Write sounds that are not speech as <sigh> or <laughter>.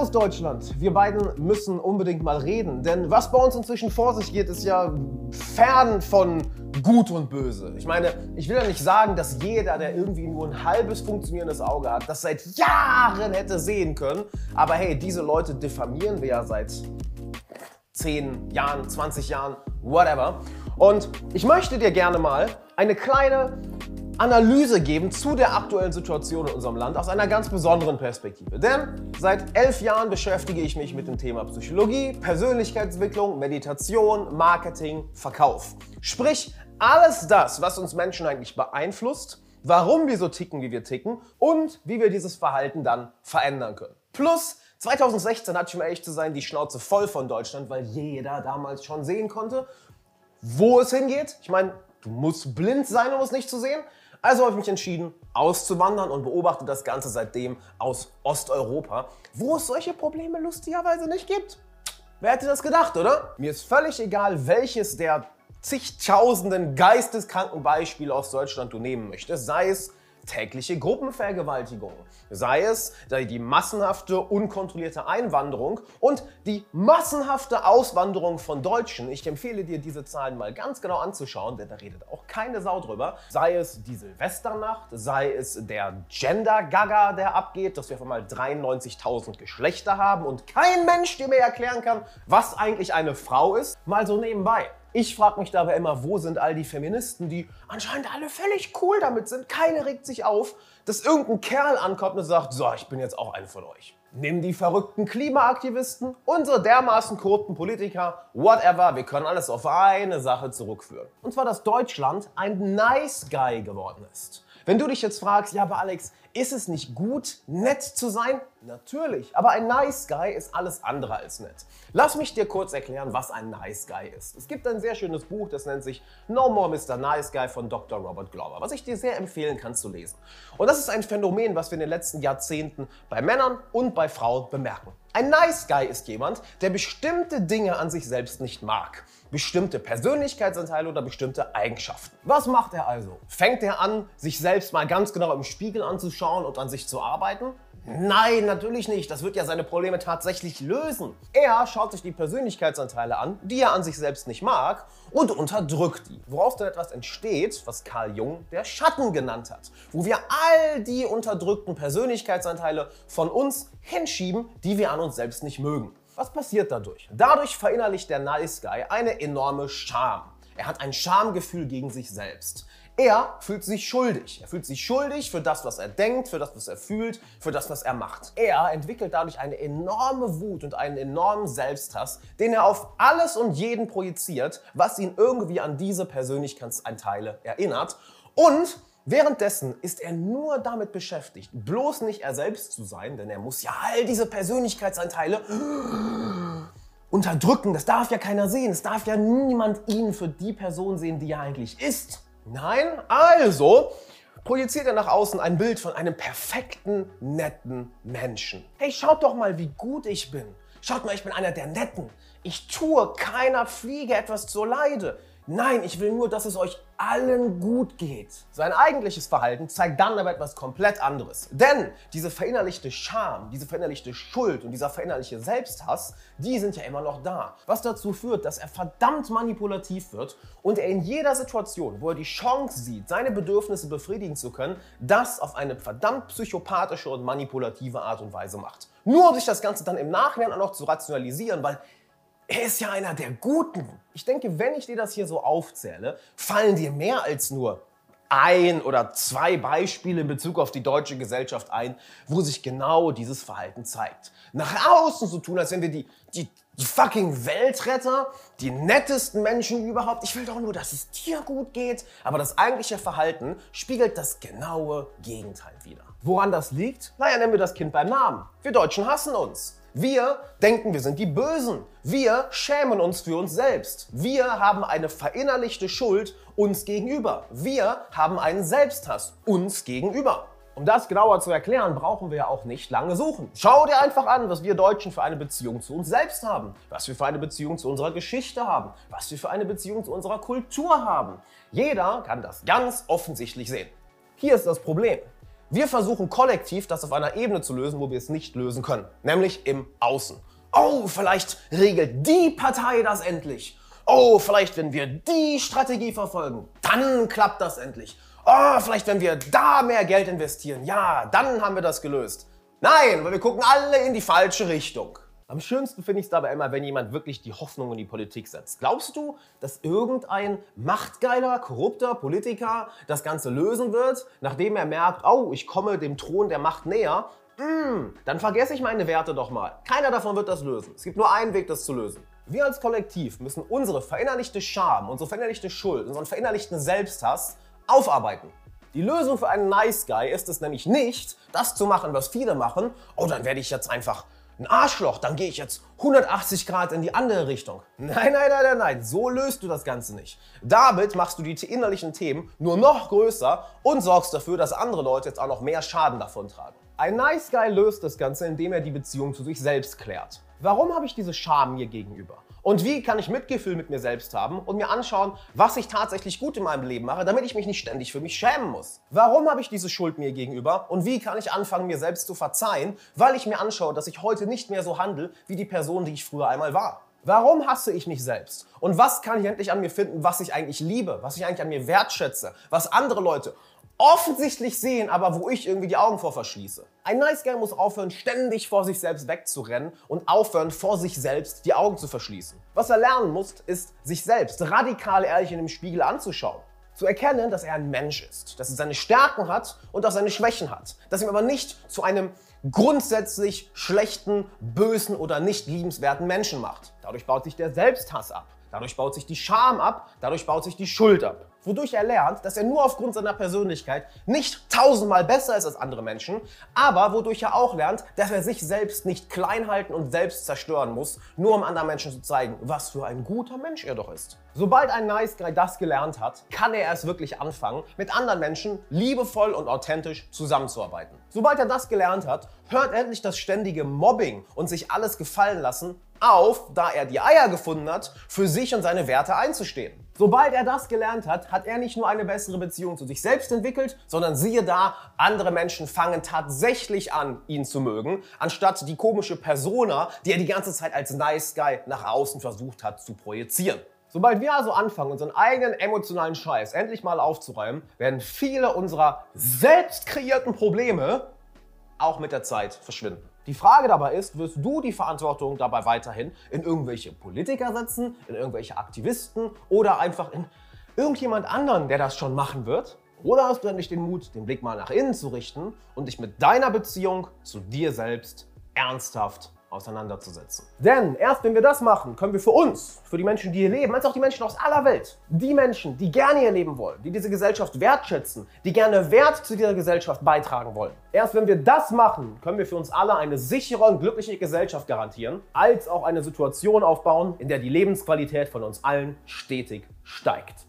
Servus Deutschland. Wir beiden müssen unbedingt mal reden, denn was bei uns inzwischen vor sich geht, ist ja fern von gut und böse. Ich meine, ich will ja nicht sagen, dass jeder, der irgendwie nur ein halbes funktionierendes Auge hat, das seit Jahren hätte sehen können. Aber hey, diese Leute diffamieren wir ja seit 10 Jahren, 20 Jahren, whatever. Und ich möchte dir gerne mal eine kleine Analyse geben zu der aktuellen Situation in unserem Land aus einer ganz besonderen Perspektive. Denn seit elf Jahren beschäftige ich mich mit dem Thema Psychologie, Persönlichkeitsentwicklung, Meditation, Marketing, Verkauf. Sprich, alles das, was uns Menschen eigentlich beeinflusst, warum wir so ticken, wie wir ticken und wie wir dieses Verhalten dann verändern können. Plus 2016 hatte ich, um ehrlich zu sein, die Schnauze voll von Deutschland, weil jeder damals schon sehen konnte, wo es hingeht. Ich meine, du musst blind sein, um es nicht zu sehen. Also habe ich mich entschieden, auszuwandern und beobachte das Ganze seitdem aus Osteuropa, wo es solche Probleme lustigerweise nicht gibt. Wer hätte das gedacht, oder? Mir ist völlig egal, welches der zigtausenden geisteskranken Beispiele aus Deutschland du nehmen möchtest, sei es tägliche Gruppenvergewaltigung, sei es die massenhafte, unkontrollierte Einwanderung und die massenhafte Auswanderung von Deutschen. Ich empfehle dir, diese Zahlen mal ganz genau anzuschauen, denn da redet auch keine Sau drüber. Sei es die Silvesternacht, sei es der Gender-Gaga, der abgeht, dass wir auf einmal 93.000 Geschlechter haben und kein Mensch dir mehr erklären kann, was eigentlich eine Frau ist, mal so nebenbei. Ich frage mich dabei immer, wo sind all die Feministen, die anscheinend alle völlig cool damit sind. Keine regt sich auf, dass irgendein Kerl ankommt und sagt, so, ich bin jetzt auch eine von euch. Nimm die verrückten Klimaaktivisten, unsere dermaßen korrupten Politiker, whatever, wir können alles auf eine Sache zurückführen. Und zwar, dass Deutschland ein Nice Guy geworden ist. Wenn du dich jetzt fragst, ja, aber Alex, ist es nicht gut, nett zu sein? Natürlich, aber ein Nice Guy ist alles andere als nett. Lass mich dir kurz erklären, was ein Nice Guy ist. Es gibt ein sehr schönes Buch, das nennt sich No More Mr. Nice Guy von Dr. Robert Glauber, was ich dir sehr empfehlen kann zu lesen. Und das ist ein Phänomen, was wir in den letzten Jahrzehnten bei Männern und bei Frauen bemerken. Ein Nice Guy ist jemand, der bestimmte Dinge an sich selbst nicht mag. Bestimmte Persönlichkeitsanteile oder bestimmte Eigenschaften. Was macht er also? Fängt er an, sich selbst mal ganz genau im Spiegel anzuschauen und an sich zu arbeiten? Nein, natürlich nicht. Das wird ja seine Probleme tatsächlich lösen. Er schaut sich die Persönlichkeitsanteile an, die er an sich selbst nicht mag, und unterdrückt die. Woraus dann etwas entsteht, was Carl Jung der Schatten genannt hat. Wo wir all die unterdrückten Persönlichkeitsanteile von uns hinschieben, die wir an uns selbst nicht mögen. Was passiert dadurch? Dadurch verinnerlicht der Nice Guy eine enorme Scham. Er hat ein Schamgefühl gegen sich selbst. Er fühlt sich schuldig. Er fühlt sich schuldig für das, was er denkt, für das, was er fühlt, für das, was er macht. Er entwickelt dadurch eine enorme Wut und einen enormen Selbsthass, den er auf alles und jeden projiziert, was ihn irgendwie an diese Persönlichkeitsanteile erinnert. Und Währenddessen ist er nur damit beschäftigt, bloß nicht er selbst zu sein, denn er muss ja all diese Persönlichkeitsanteile <gasps> unterdrücken. Das darf ja keiner sehen. Es darf ja niemand ihn für die Person sehen, die er eigentlich ist. Nein, also projiziert er nach außen ein Bild von einem perfekten, netten Menschen. Hey, schaut doch mal, wie gut ich bin. Schaut mal, ich bin einer der Netten. Ich tue keiner Fliege etwas zur Leide. Nein, ich will nur, dass es euch allen gut geht. Sein eigentliches Verhalten zeigt dann aber etwas komplett anderes. Denn diese verinnerlichte Scham, diese verinnerlichte Schuld und dieser verinnerliche Selbsthass, die sind ja immer noch da. Was dazu führt, dass er verdammt manipulativ wird und er in jeder Situation, wo er die Chance sieht, seine Bedürfnisse befriedigen zu können, das auf eine verdammt psychopathische und manipulative Art und Weise macht. Nur um sich das Ganze dann im Nachhinein auch noch zu rationalisieren, weil er ist ja einer der Guten. Ich denke, wenn ich dir das hier so aufzähle, fallen dir mehr als nur ein oder zwei Beispiele in Bezug auf die deutsche Gesellschaft ein, wo sich genau dieses Verhalten zeigt. Nach außen zu so tun, als wenn wir die, die, die fucking Weltretter, die nettesten Menschen überhaupt. Ich will doch nur, dass es dir gut geht. Aber das eigentliche Verhalten spiegelt das genaue Gegenteil wider. Woran das liegt? Naja, nennen wir das Kind beim Namen. Wir Deutschen hassen uns. Wir denken, wir sind die Bösen. Wir schämen uns für uns selbst. Wir haben eine verinnerlichte Schuld uns gegenüber. Wir haben einen Selbsthass uns gegenüber. Um das genauer zu erklären, brauchen wir ja auch nicht lange suchen. Schau dir einfach an, was wir Deutschen für eine Beziehung zu uns selbst haben, was wir für eine Beziehung zu unserer Geschichte haben, was wir für eine Beziehung zu unserer Kultur haben. Jeder kann das ganz offensichtlich sehen. Hier ist das Problem. Wir versuchen kollektiv, das auf einer Ebene zu lösen, wo wir es nicht lösen können, nämlich im Außen. Oh, vielleicht regelt die Partei das endlich. Oh, vielleicht wenn wir die Strategie verfolgen, dann klappt das endlich. Oh, vielleicht wenn wir da mehr Geld investieren, ja, dann haben wir das gelöst. Nein, weil wir gucken alle in die falsche Richtung. Am schönsten finde ich es dabei immer, wenn jemand wirklich die Hoffnung in die Politik setzt. Glaubst du, dass irgendein machtgeiler, korrupter Politiker das Ganze lösen wird, nachdem er merkt, oh, ich komme dem Thron der Macht näher? Mm, dann vergesse ich meine Werte doch mal. Keiner davon wird das lösen. Es gibt nur einen Weg, das zu lösen. Wir als Kollektiv müssen unsere verinnerlichte Scham, unsere verinnerlichte Schuld, unseren verinnerlichten Selbsthass aufarbeiten. Die Lösung für einen Nice Guy ist es nämlich nicht, das zu machen, was viele machen. Oh, dann werde ich jetzt einfach ein Arschloch, dann gehe ich jetzt 180 Grad in die andere Richtung. Nein, nein, nein, nein, nein, so löst du das Ganze nicht. Damit machst du die innerlichen Themen nur noch größer und sorgst dafür, dass andere Leute jetzt auch noch mehr Schaden davon tragen. Ein Nice Guy löst das Ganze, indem er die Beziehung zu sich selbst klärt. Warum habe ich diese Scham mir gegenüber? Und wie kann ich Mitgefühl mit mir selbst haben und mir anschauen, was ich tatsächlich gut in meinem Leben mache, damit ich mich nicht ständig für mich schämen muss? Warum habe ich diese Schuld mir gegenüber und wie kann ich anfangen, mir selbst zu verzeihen, weil ich mir anschaue, dass ich heute nicht mehr so handle wie die Person, die ich früher einmal war? Warum hasse ich mich selbst? Und was kann ich endlich an mir finden, was ich eigentlich liebe, was ich eigentlich an mir wertschätze, was andere Leute offensichtlich sehen, aber wo ich irgendwie die Augen vor verschließe. Ein Nice Guy muss aufhören, ständig vor sich selbst wegzurennen und aufhören, vor sich selbst die Augen zu verschließen. Was er lernen muss, ist, sich selbst radikal ehrlich in dem Spiegel anzuschauen. Zu erkennen, dass er ein Mensch ist, dass er seine Stärken hat und auch seine Schwächen hat. Dass ihm aber nicht zu einem grundsätzlich schlechten, bösen oder nicht liebenswerten Menschen macht. Dadurch baut sich der Selbsthass ab. Dadurch baut sich die Scham ab, dadurch baut sich die Schuld ab. Wodurch er lernt, dass er nur aufgrund seiner Persönlichkeit nicht tausendmal besser ist als andere Menschen, aber wodurch er auch lernt, dass er sich selbst nicht klein halten und selbst zerstören muss, nur um anderen Menschen zu zeigen, was für ein guter Mensch er doch ist. Sobald ein Nice Guy das gelernt hat, kann er erst wirklich anfangen, mit anderen Menschen liebevoll und authentisch zusammenzuarbeiten. Sobald er das gelernt hat, hört endlich das ständige Mobbing und sich alles gefallen lassen auf, da er die Eier gefunden hat, für sich und seine Werte einzustehen. Sobald er das gelernt hat, hat er nicht nur eine bessere Beziehung zu sich selbst entwickelt, sondern siehe da, andere Menschen fangen tatsächlich an, ihn zu mögen, anstatt die komische Persona, die er die ganze Zeit als Nice Guy nach außen versucht hat zu projizieren. Sobald wir also anfangen, unseren eigenen emotionalen Scheiß endlich mal aufzuräumen, werden viele unserer selbst kreierten Probleme auch mit der Zeit verschwinden. Die Frage dabei ist, wirst du die Verantwortung dabei weiterhin in irgendwelche Politiker setzen, in irgendwelche Aktivisten oder einfach in irgendjemand anderen, der das schon machen wird? Oder hast du endlich den Mut, den Blick mal nach innen zu richten und dich mit deiner Beziehung zu dir selbst ernsthaft auseinanderzusetzen. Denn erst wenn wir das machen, können wir für uns, für die Menschen, die hier leben, als auch die Menschen aus aller Welt, die Menschen, die gerne hier leben wollen, die diese Gesellschaft wertschätzen, die gerne Wert zu dieser Gesellschaft beitragen wollen, erst wenn wir das machen, können wir für uns alle eine sichere und glückliche Gesellschaft garantieren, als auch eine Situation aufbauen, in der die Lebensqualität von uns allen stetig steigt.